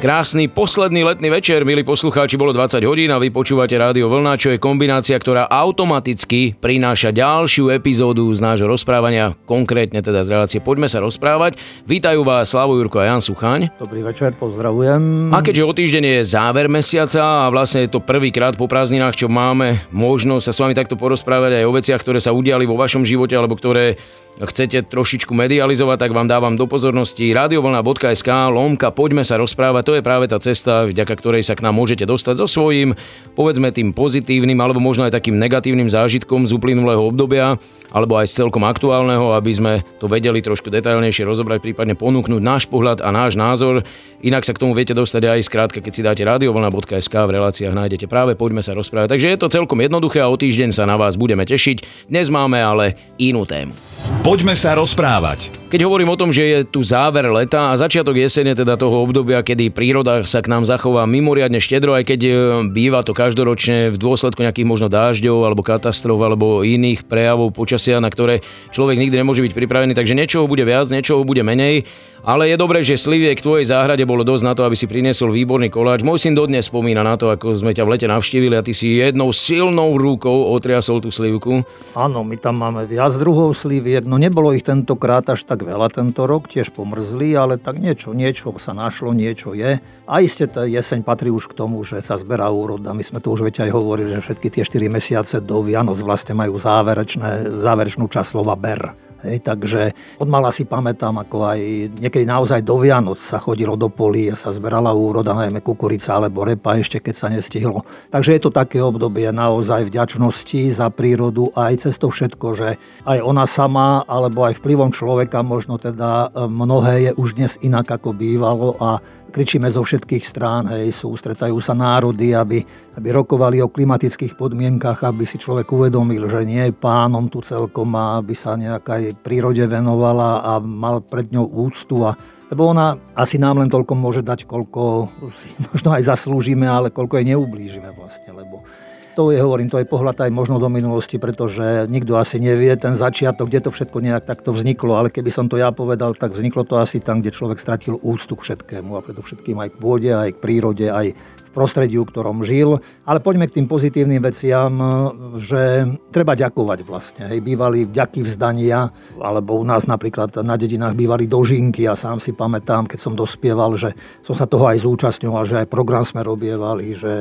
Krásny posledný letný večer, milí poslucháči, bolo 20 hodín a vy počúvate Rádio Vlna, čo je kombinácia, ktorá automaticky prináša ďalšiu epizódu z nášho rozprávania, konkrétne teda z relácie Poďme sa rozprávať. Vítajú vás Slavo Jurko a Jan Suchaň. Dobrý večer, pozdravujem. A keďže o týždeň je záver mesiaca a vlastne je to prvýkrát po prázdninách, čo máme možnosť sa s vami takto porozprávať aj o veciach, ktoré sa udiali vo vašom živote alebo ktoré chcete trošičku medializovať, tak vám dávam do pozornosti radiovlna.sk lomka poďme sa rozprávať. To je práve tá cesta, vďaka ktorej sa k nám môžete dostať so svojím, povedzme tým pozitívnym alebo možno aj takým negatívnym zážitkom z uplynulého obdobia alebo aj z celkom aktuálneho, aby sme to vedeli trošku detailnejšie rozobrať, prípadne ponúknuť náš pohľad a náš názor. Inak sa k tomu viete dostať aj skrátka, keď si dáte radiovlna.sk v reláciách nájdete práve poďme sa rozprávať. Takže je to celkom jednoduché a o týždeň sa na vás budeme tešiť. Dnes máme ale inú tému. Poďme sa rozprávať. Keď hovorím o tom, že je tu záver leta a začiatok jesene, teda toho obdobia, kedy príroda sa k nám zachová mimoriadne štedro, aj keď e, býva to každoročne v dôsledku nejakých možno dážďov alebo katastrof alebo iných prejavov počasia, na ktoré človek nikdy nemôže byť pripravený, takže niečoho bude viac, niečoho bude menej. Ale je dobré, že sliviek v tvojej záhrade bolo dosť na to, aby si priniesol výborný koláč. Môj syn dodnes spomína na to, ako sme ťa v lete navštívili a ty si jednou silnou rukou otriasol tú slivku. Áno, my tam máme viac druhov sliviek, no nebolo ich tentokrát až tak veľa tento rok, tiež pomrzli, ale tak niečo, niečo sa našlo, niečo je. A iste tá jeseň patrí už k tomu, že sa zberá úroda. My sme tu už veď aj hovorili, že všetky tie 4 mesiace do Vianoc vlastne majú záverečné, záverečnú časť slova ber. Hej, takže od mala si pamätám, ako aj niekedy naozaj do Vianoc sa chodilo do polí a sa zberala úroda, najmä kukurica alebo repa ešte, keď sa nestihlo. Takže je to také obdobie naozaj vďačnosti za prírodu aj cez to všetko, že aj ona sama, alebo aj vplyvom človeka možno teda mnohé je už dnes inak ako bývalo a kričíme zo všetkých strán, hej, sústretajú sa národy, aby, aby rokovali o klimatických podmienkach, aby si človek uvedomil, že nie je pánom tu celkom a aby sa nejakej prírode venovala a mal pred ňou úctu a lebo ona asi nám len toľko môže dať, koľko si možno aj zaslúžime, ale koľko jej neublížime vlastne, lebo to je, hovorím, to je pohľad aj možno do minulosti, pretože nikto asi nevie ten začiatok, kde to všetko nejak takto vzniklo, ale keby som to ja povedal, tak vzniklo to asi tam, kde človek stratil úctu k všetkému a predovšetkým aj k pôde, aj k prírode, aj prostrediu, v ktorom žil. Ale poďme k tým pozitívnym veciam, že treba ďakovať vlastne. Hej, bývali vďaky vzdania, alebo u nás napríklad na dedinách bývali dožinky a sám si pamätám, keď som dospieval, že som sa toho aj zúčastňoval, že aj program sme robievali, že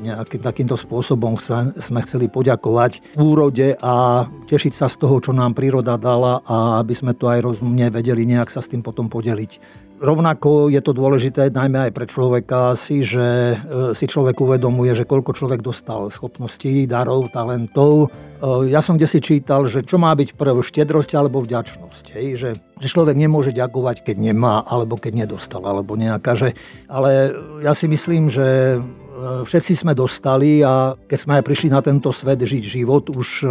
nejakým takýmto spôsobom sme chceli poďakovať úrode a tešiť sa z toho, čo nám príroda dala a aby sme to aj rozumne vedeli nejak sa s tým potom podeliť. Rovnako je to dôležité najmä aj pre človeka si, že e, si človek uvedomuje, že koľko človek dostal schopností, darov, talentov. E, ja som kde si čítal, že čo má byť prv, štedrosť alebo vďačnosť. Hej? Že, že človek nemôže ďakovať, keď nemá, alebo keď nedostal, alebo nejaká. Že, ale ja si myslím, že všetci sme dostali a keď sme aj prišli na tento svet žiť život, už e,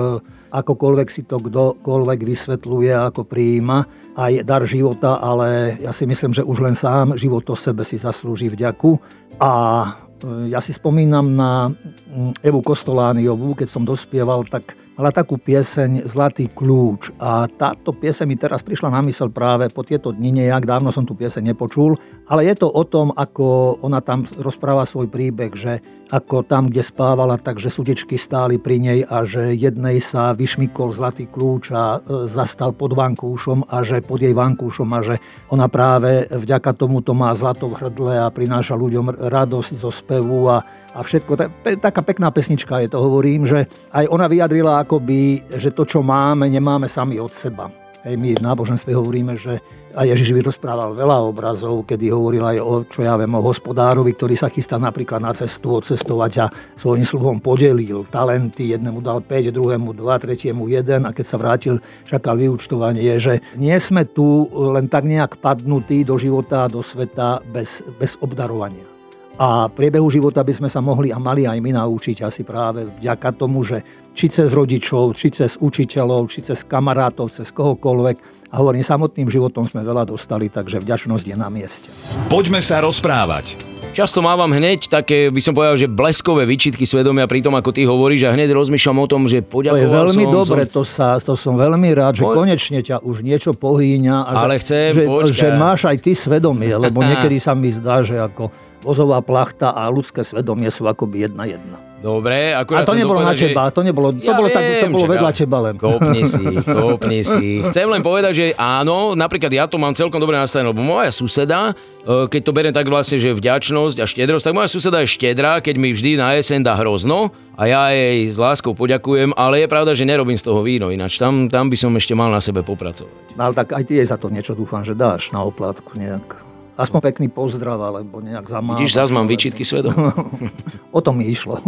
akokoľvek si to kdokoľvek vysvetľuje, ako prijíma aj dar života, ale ja si myslím, že už len sám život o sebe si zaslúži vďaku. A e, ja si spomínam na Evu Kostolániovú, keď som dospieval, tak mala takú pieseň Zlatý kľúč. A táto pieseň mi teraz prišla na mysel práve po tieto dni nejak, dávno som tú pieseň nepočul, ale je to o tom, ako ona tam rozpráva svoj príbeh, že ako tam, kde spávala, takže sudečky stáli pri nej a že jednej sa vyšmykol zlatý kľúč a e, zastal pod vankúšom a že pod jej vankúšom a že ona práve vďaka tomuto má zlato v hrdle a prináša ľuďom radosť zo spevu a, a všetko. Taká pekná pesnička je to, hovorím, že aj ona vyjadrila akoby, že to, čo máme, nemáme sami od seba. Hej, my v náboženstve hovoríme, že a Ježiš vyrozprával veľa obrazov, kedy hovoril aj o, čo ja viem, o hospodárovi, ktorý sa chystá napríklad na cestu odcestovať a svojim sluhom podelil talenty. Jednému dal 5, druhému 2, tretiemu 1 a keď sa vrátil, čakal vyučtovanie. Že nie sme tu len tak nejak padnutí do života a do sveta bez, bez obdarovania. A priebehu života by sme sa mohli a mali aj my naučiť asi práve vďaka tomu, že či cez rodičov, či cez učiteľov, či cez kamarátov, cez kohokoľvek, A hovorím, samotným životom sme veľa dostali, takže vďačnosť je na mieste. Poďme sa rozprávať. Často mávam hneď také, by som povedal, že bleskové výčitky svedomia pri tom, ako ty hovoríš a hneď rozmýšľam o tom, že To je poďakoval veľmi som, dobre, som... to, sa, to som veľmi rád, že Poď. konečne ťa už niečo pohýňa. A Ale že, chcem, že, že máš aj ty svedomie, lebo niekedy sa mi zdá, že ako vozová plachta a ľudské svedomie sú akoby jedna jedna. Dobre, A akurát to chcem nebolo na dopovedať, že- teba, to nebolo, to Ja bolo, tak, to viem, bolo vedľa teba len. Kopni si, kopni si. Chcem len povedať, že áno, napríklad ja to mám celkom dobre nastavené, lebo moja suseda, e, keď to beriem tak vlastne, že vďačnosť a štedrosť, tak moja suseda je štedrá, keď mi vždy na jeseň dá hrozno a ja jej s láskou poďakujem, ale je pravda, že nerobím z toho víno, ináč tam, tam by som ešte mal na sebe popracovať. No, ale tak aj ty jej za to niečo dúfam, že dáš na oplátku nejak. Aspoň pekný pozdrav, alebo nejak zamávať. Vidíš, zase mám výčitky svedom. O tom mi išlo.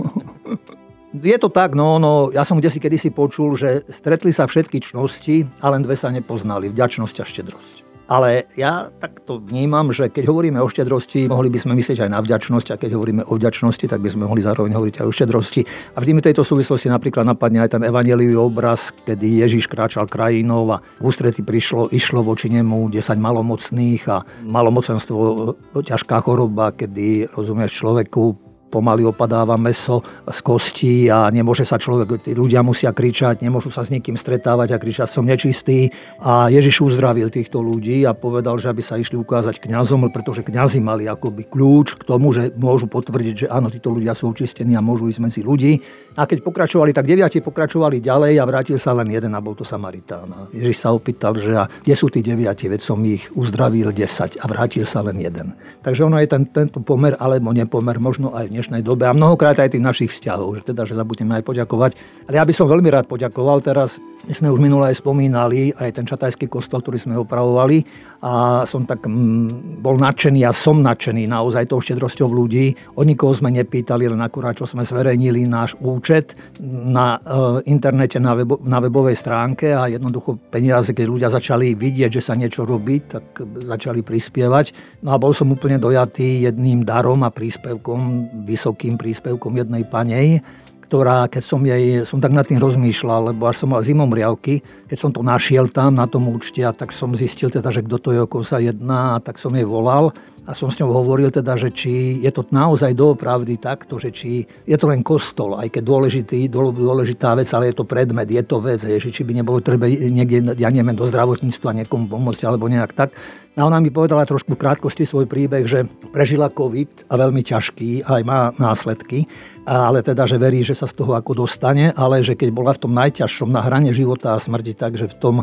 Je to tak, no, no, ja som kdesi kedysi počul, že stretli sa všetky čnosti a len dve sa nepoznali, vďačnosť a štedrosť. Ale ja takto vnímam, že keď hovoríme o štedrosti, mohli by sme myslieť aj na vďačnosť a keď hovoríme o vďačnosti, tak by sme mohli zároveň hovoriť aj o štedrosti. A vždy mi tejto súvislosti napríklad napadne aj ten evaneliový obraz, kedy Ježiš kráčal krajinou a v ústrety prišlo, išlo voči nemu 10 malomocných a malomocenstvo ťažká choroba, kedy rozumieš človeku pomaly opadáva meso z kostí a nemôže sa človek, tí ľudia musia kričať, nemôžu sa s nikým stretávať a kričať som nečistý. A Ježiš uzdravil týchto ľudí a povedal, že aby sa išli ukázať kňazom, pretože kňazi mali akoby kľúč k tomu, že môžu potvrdiť, že áno, títo ľudia sú očistení a môžu ísť medzi ľudí. A keď pokračovali, tak deviati pokračovali ďalej a vrátil sa len jeden a bol to Samaritán. A Ježiš sa opýtal, že a kde sú tí deviati, veď som ich uzdravil 10 a vrátil sa len jeden. Takže ono je ten, tento pomer alebo nepomer možno aj v dnešnej dobe a mnohokrát aj tých našich vzťahov, že teda, že zabudneme aj poďakovať. Ale ja by som veľmi rád poďakoval teraz. My sme už minule aj spomínali aj ten čatajský kostol, ktorý sme opravovali a som tak mm, bol nadšený a som nadšený naozaj tou štedrosťou ľudí. Od nikoho sme nepýtali, len akurát, čo sme zverejnili náš účet na e, internete, na, webo, na webovej stránke a jednoducho peniaze, keď ľudia začali vidieť, že sa niečo robí, tak začali prispievať. No a bol som úplne dojatý jedným darom a príspevkom, vysokým príspevkom jednej panej, ktorá, keď som jej, som tak nad tým rozmýšľal, lebo až som mal zimomriavky, keď som to našiel tam na tom účte, a tak som zistil teda, že kto to je, o sa jedná, a tak som jej volal a som s ňou hovoril teda, že či je to naozaj doopravdy takto, že či je to len kostol, aj keď dôležitý, dôležitá vec, ale je to predmet, je to vec, že či by nebolo treba niekde, ja neviem, do zdravotníctva niekomu pomôcť alebo nejak tak. A ona mi povedala trošku v krátkosti svoj príbeh, že prežila COVID a veľmi ťažký, aj má následky, ale teda, že verí, že sa z toho ako dostane, ale že keď bola v tom najťažšom, na hrane života a smrti, takže v tom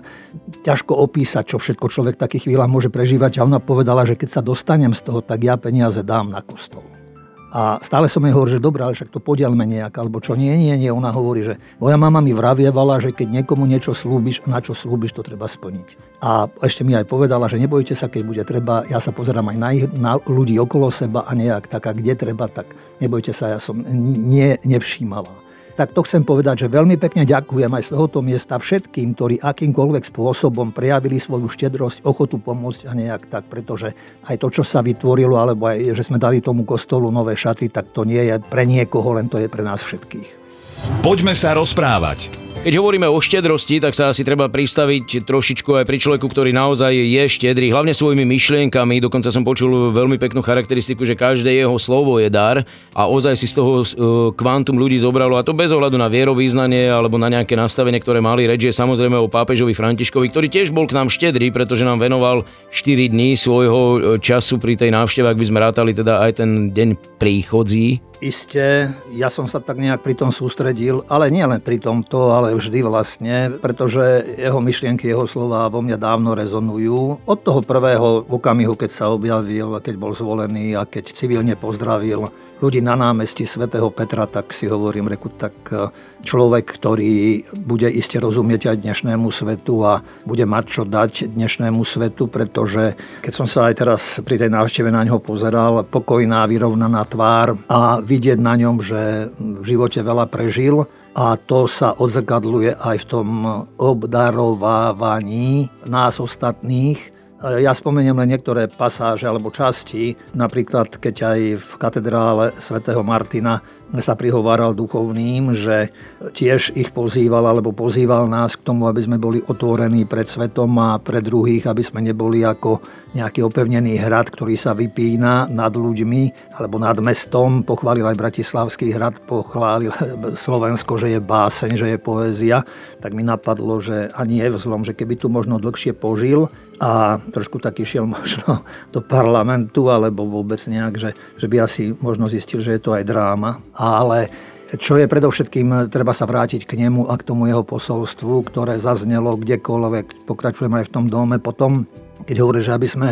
ťažko opísať, čo všetko človek v takých chvíľach môže prežívať. A ona povedala, že keď sa dostanem z toho, tak ja peniaze dám na kostol. A stále som jej hovoril, že dobré, ale však to podielme nejak, alebo čo nie, nie, nie. Ona hovorí, že moja mama mi vravievala, že keď niekomu niečo slúbiš, na čo slúbiš, to treba splniť. A ešte mi aj povedala, že nebojte sa, keď bude treba, ja sa pozerám aj na, ich, na ľudí okolo seba a nejak tak, a kde treba, tak nebojte sa, ja som nie, nevšímala tak to chcem povedať, že veľmi pekne ďakujem aj z tohoto miesta všetkým, ktorí akýmkoľvek spôsobom prejavili svoju štedrosť, ochotu pomôcť a nejak tak, pretože aj to, čo sa vytvorilo, alebo aj, že sme dali tomu kostolu nové šaty, tak to nie je pre niekoho, len to je pre nás všetkých. Poďme sa rozprávať. Keď hovoríme o štedrosti, tak sa asi treba pristaviť trošičku aj pri človeku, ktorý naozaj je štedrý, hlavne svojimi myšlienkami. Dokonca som počul veľmi peknú charakteristiku, že každé jeho slovo je dar a ozaj si z toho uh, kvantum ľudí zobralo a to bez ohľadu na vierovýznanie alebo na nejaké nastavenie, ktoré mali reč, je samozrejme o pápežovi Františkovi, ktorý tiež bol k nám štedrý, pretože nám venoval 4 dní svojho e, času pri tej návšteve, ak by sme rátali teda aj ten deň príchodzí. Isté, ja som sa tak nejak pri tom sústredil, ale nie len pri tomto, ale vždy vlastne, pretože jeho myšlienky, jeho slova vo mňa dávno rezonujú. Od toho prvého okamihu, keď sa objavil, keď bol zvolený a keď civilne pozdravil ľudí na námestí svätého Petra, tak si hovorím, reku, tak človek, ktorý bude iste rozumieť aj dnešnému svetu a bude mať čo dať dnešnému svetu, pretože keď som sa aj teraz pri tej návšteve na ňo pozeral, pokojná, vyrovnaná tvár a vidieť na ňom, že v živote veľa prežil, a to sa odzrkadluje aj v tom obdarovávaní nás ostatných. Ja spomeniem len niektoré pasáže alebo časti, napríklad keď aj v katedrále svätého Martina sa prihováral duchovným, že tiež ich pozýval alebo pozýval nás k tomu, aby sme boli otvorení pred svetom a pre druhých, aby sme neboli ako nejaký opevnený hrad, ktorý sa vypína nad ľuďmi alebo nad mestom. Pochválil aj Bratislavský hrad, pochválil Slovensko, že je báseň, že je poézia. Tak mi napadlo, že ani je vzlom, že keby tu možno dlhšie požil, a trošku tak išiel možno do parlamentu alebo vôbec nejak, že, že by asi možno zistil, že je to aj dráma. Ale čo je predovšetkým, treba sa vrátiť k nemu a k tomu jeho posolstvu, ktoré zaznelo kdekoľvek. Pokračujem aj v tom dome potom, keď že aby sme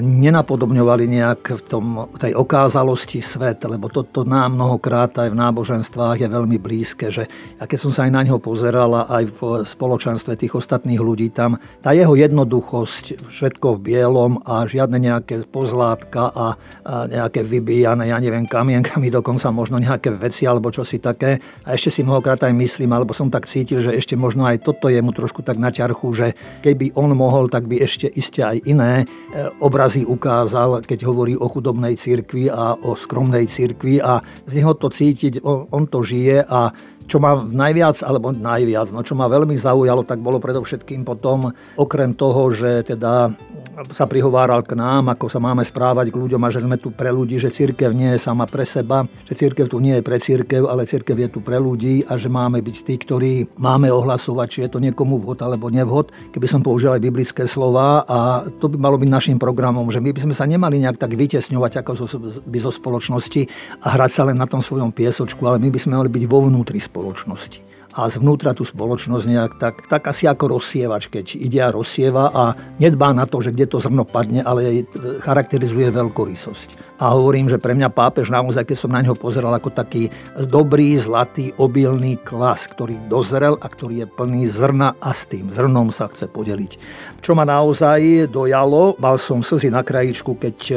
nenapodobňovali nejak v tom, tej okázalosti svet, lebo toto nám mnohokrát aj v náboženstvách je veľmi blízke, že a keď som sa aj na ňo pozeral aj v spoločenstve tých ostatných ľudí tam, tá jeho jednoduchosť, všetko v bielom a žiadne nejaké pozlátka a, a nejaké vybíjane, ja neviem, kamienkami, dokonca možno nejaké veci alebo čosi také. A ešte si mnohokrát aj myslím, alebo som tak cítil, že ešte možno aj toto je mu trošku tak na že keby on mohol, tak by ešte iste aj iné e, obrazy ukázal, keď hovorí o chudobnej cirkvi a o skromnej cirkvi a z neho to cítiť, on, on to žije a čo ma najviac, alebo najviac, no čo ma veľmi zaujalo, tak bolo predovšetkým potom, okrem toho, že teda sa prihováral k nám, ako sa máme správať k ľuďom a že sme tu pre ľudí, že církev nie je sama pre seba, že církev tu nie je pre církev, ale církev je tu pre ľudí a že máme byť tí, ktorí máme ohlasovať, či je to niekomu vhod alebo nevhod. Keby som použil aj biblické slova a to by malo byť našim programom, že my by sme sa nemali nejak tak vytesňovať ako zo, by zo spoločnosti a hrať sa len na tom svojom piesočku, ale my by sme mali byť vo vnútri spoločnosti a zvnútra tú spoločnosť nejak tak, tak asi ako rozsievač, keď ide a rozsieva a nedbá na to, že kde to zrno padne, ale charakterizuje veľkorysosť. A hovorím, že pre mňa pápež naozaj, keď som na ňo pozeral ako taký dobrý, zlatý, obilný klas, ktorý dozrel a ktorý je plný zrna a s tým zrnom sa chce podeliť. Čo ma naozaj dojalo, mal som slzy na krajičku, keď e,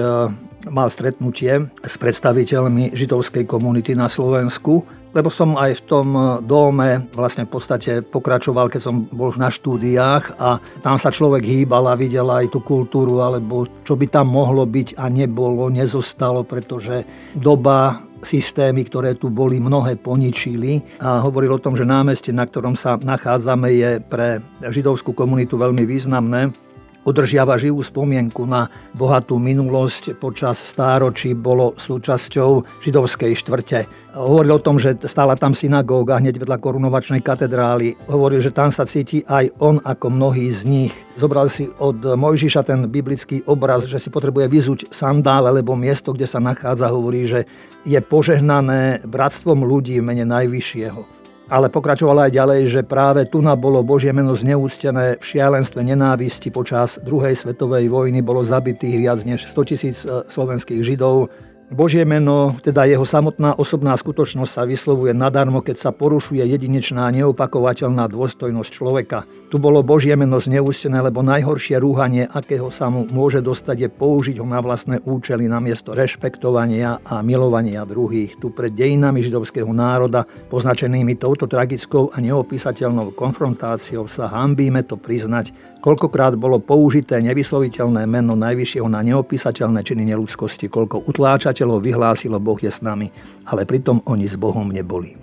mal stretnutie s predstaviteľmi židovskej komunity na Slovensku lebo som aj v tom eh, dome vlastne v podstate pokračoval, keď som bol na štúdiách a tam sa človek hýbal a videl aj tú kultúru, alebo čo by tam mohlo byť a nebolo, nezostalo, pretože doba systémy, ktoré tu boli, mnohé poničili. A hovoril o tom, že námestie, na ktorom sa nachádzame, je pre židovskú komunitu veľmi významné udržiava živú spomienku na bohatú minulosť. Počas stáročí bolo súčasťou židovskej štvrte. Hovoril o tom, že stála tam synagóga hneď vedľa korunovačnej katedrály. Hovoril, že tam sa cíti aj on ako mnohí z nich. Zobral si od Mojžiša ten biblický obraz, že si potrebuje vyzúť sandál, alebo miesto, kde sa nachádza, hovorí, že je požehnané bratstvom ľudí v mene Najvyššieho. Ale pokračovala aj ďalej, že práve tu na bolo Božie meno zneústené v šialenstve nenávisti počas druhej svetovej vojny bolo zabitých viac než 100 tisíc e, slovenských židov, Božie meno, teda jeho samotná osobná skutočnosť sa vyslovuje nadarmo, keď sa porušuje jedinečná neopakovateľná dôstojnosť človeka. Tu bolo Božie meno zneústené, lebo najhoršie rúhanie, akého sa mu môže dostať, je použiť ho na vlastné účely namiesto rešpektovania a milovania druhých. Tu pred dejinami židovského národa, poznačenými touto tragickou a neopísateľnou konfrontáciou, sa hambíme to priznať, koľkokrát bolo použité nevysloviteľné meno Najvyššieho na neopísateľné činy neludskosti, koľko utláčať nepriateľov vyhlásilo Boh je s nami, ale pritom oni s Bohom neboli.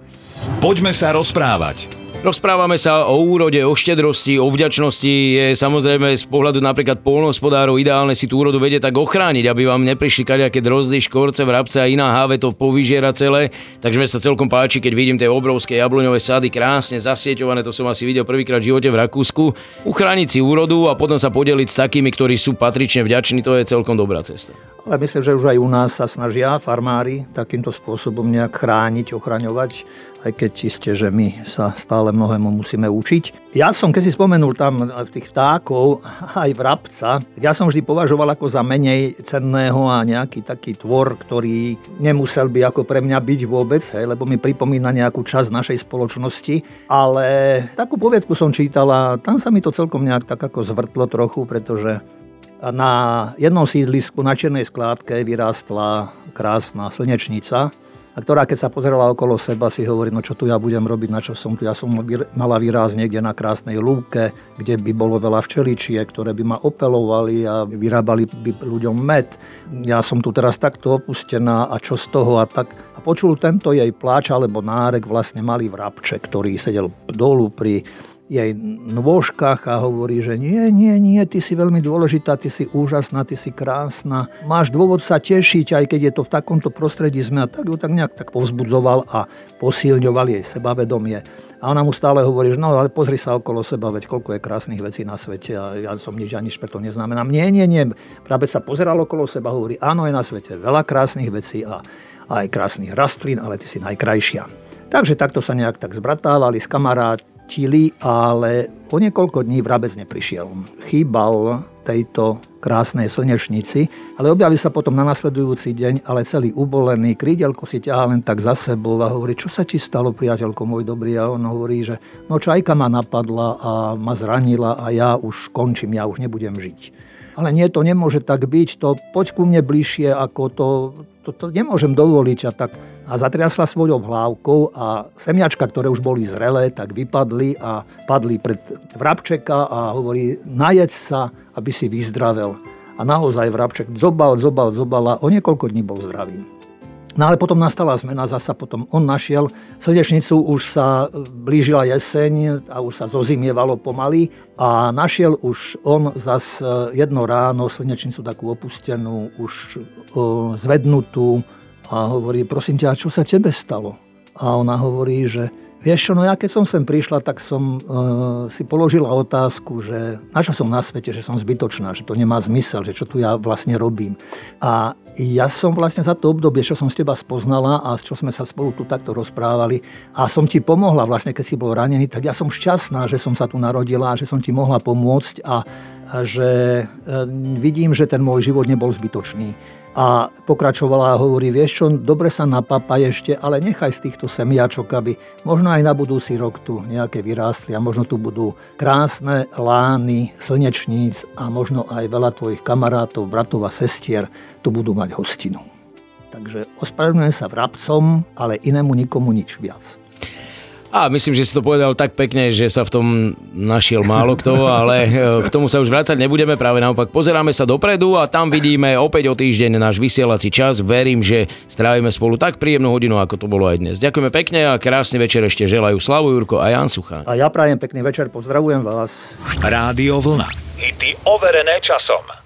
Poďme sa rozprávať. Rozprávame sa o úrode, o štedrosti, o vďačnosti. Je samozrejme z pohľadu napríklad polnohospodárov ideálne si tú úrodu vedieť tak ochrániť, aby vám neprišli kaďaké drozdy, škorce, vrabce a iná háve to povyžiera celé. Takže mi sa celkom páči, keď vidím tie obrovské jabloňové sady krásne zasieťované, to som asi videl prvýkrát v živote v Rakúsku. Uchrániť si úrodu a potom sa podeliť s takými, ktorí sú patrične vďační, to je celkom dobrá cesta. Ale myslím, že už aj u nás sa snažia farmári takýmto spôsobom nejak chrániť, ochraňovať, aj keď iste, že my sa stále mnohému musíme učiť. Ja som, keď si spomenul tam v tých vtákov, aj vrabca, ja som vždy považoval ako za menej cenného a nejaký taký tvor, ktorý nemusel by ako pre mňa byť vôbec, hej, lebo mi pripomína nejakú časť našej spoločnosti. Ale takú poviedku som čítala, tam sa mi to celkom nejak tak ako zvrtlo trochu, pretože na jednom sídlisku na Černej skládke vyrástla krásna slnečnica a ktorá keď sa pozerala okolo seba si hovorí, no čo tu ja budem robiť, na čo som tu. Ja som mala výraz niekde na krásnej lúke, kde by bolo veľa včeličie, ktoré by ma opelovali a vyrábali by ľuďom med. Ja som tu teraz takto opustená a čo z toho a tak. A počul tento jej pláč alebo nárek vlastne malý vrabček, ktorý sedel dolu pri jej nôžkach a hovorí, že nie, nie, nie, ty si veľmi dôležitá, ty si úžasná, ty si krásna, máš dôvod sa tešiť, aj keď je to v takomto prostredí sme a tak ju tak nejak tak povzbudzoval a posilňoval jej sebavedomie. A ona mu stále hovorí, že no ale pozri sa okolo seba, veď koľko je krásnych vecí na svete a ja som nič ani špeto neznamenám. Nie, nie, nie. Práve sa pozeral okolo seba, hovorí, áno, je na svete veľa krásnych vecí a, a aj krásnych rastlín, ale ty si najkrajšia. Takže takto sa nejak tak zbratávali s kamarát, Čili, ale o niekoľko dní vrabec neprišiel. Chýbal tejto krásnej slnečnici, ale objaví sa potom na nasledujúci deň, ale celý ubolený, krídelko si ťahá len tak za sebou a hovorí, čo sa ti stalo, priateľko môj dobrý? A on hovorí, že no čajka ma napadla a ma zranila a ja už končím, ja už nebudem žiť. Ale nie, to nemôže tak byť, to poď ku mne bližšie, ako to, to, to nemôžem dovoliť. A tak a zatriasla svojou hlávkou a semiačka, ktoré už boli zrelé, tak vypadli a padli pred vrabčeka a hovorí, najed sa, aby si vyzdravel. A naozaj vrabček zobal, zobal, zobal a o niekoľko dní bol zdravý. No ale potom nastala zmena, zasa potom on našiel slnečnicu, už sa blížila jeseň a už sa zozimievalo pomaly a našiel už on zas jedno ráno slnečnicu takú opustenú, už zvednutú, a hovorí, prosím ťa, čo sa tebe stalo? A ona hovorí, že vieš čo, no ja keď som sem prišla, tak som e, si položila otázku, že na čo som na svete, že som zbytočná, že to nemá zmysel, že čo tu ja vlastne robím. A ja som vlastne za to obdobie, čo som s teba spoznala a čo sme sa spolu tu takto rozprávali a som ti pomohla vlastne, keď si bol ranený, tak ja som šťastná, že som sa tu narodila a že som ti mohla pomôcť a, a že e, vidím, že ten môj život nebol zbytočný. A pokračovala a hovorí, vieš čo, dobre sa napapaj ešte, ale nechaj z týchto semiačok, aby možno aj na budúci rok tu nejaké vyrástli a možno tu budú krásne lány, slnečníc a možno aj veľa tvojich kamarátov, bratov a sestier tu budú mať hostinu. Takže ospravedlňujem sa vrabcom, ale inému nikomu nič viac. A myslím, že si to povedal tak pekne, že sa v tom našiel málo kto, ale e, k tomu sa už vrácať nebudeme, práve naopak pozeráme sa dopredu a tam vidíme opäť o týždeň náš vysielací čas. Verím, že strávime spolu tak príjemnú hodinu, ako to bolo aj dnes. Ďakujeme pekne a krásny večer ešte želajú Slavu Jurko a Jan Sucha. A ja prajem pekný večer, pozdravujem vás. Rádio Vlna. Hity overené časom.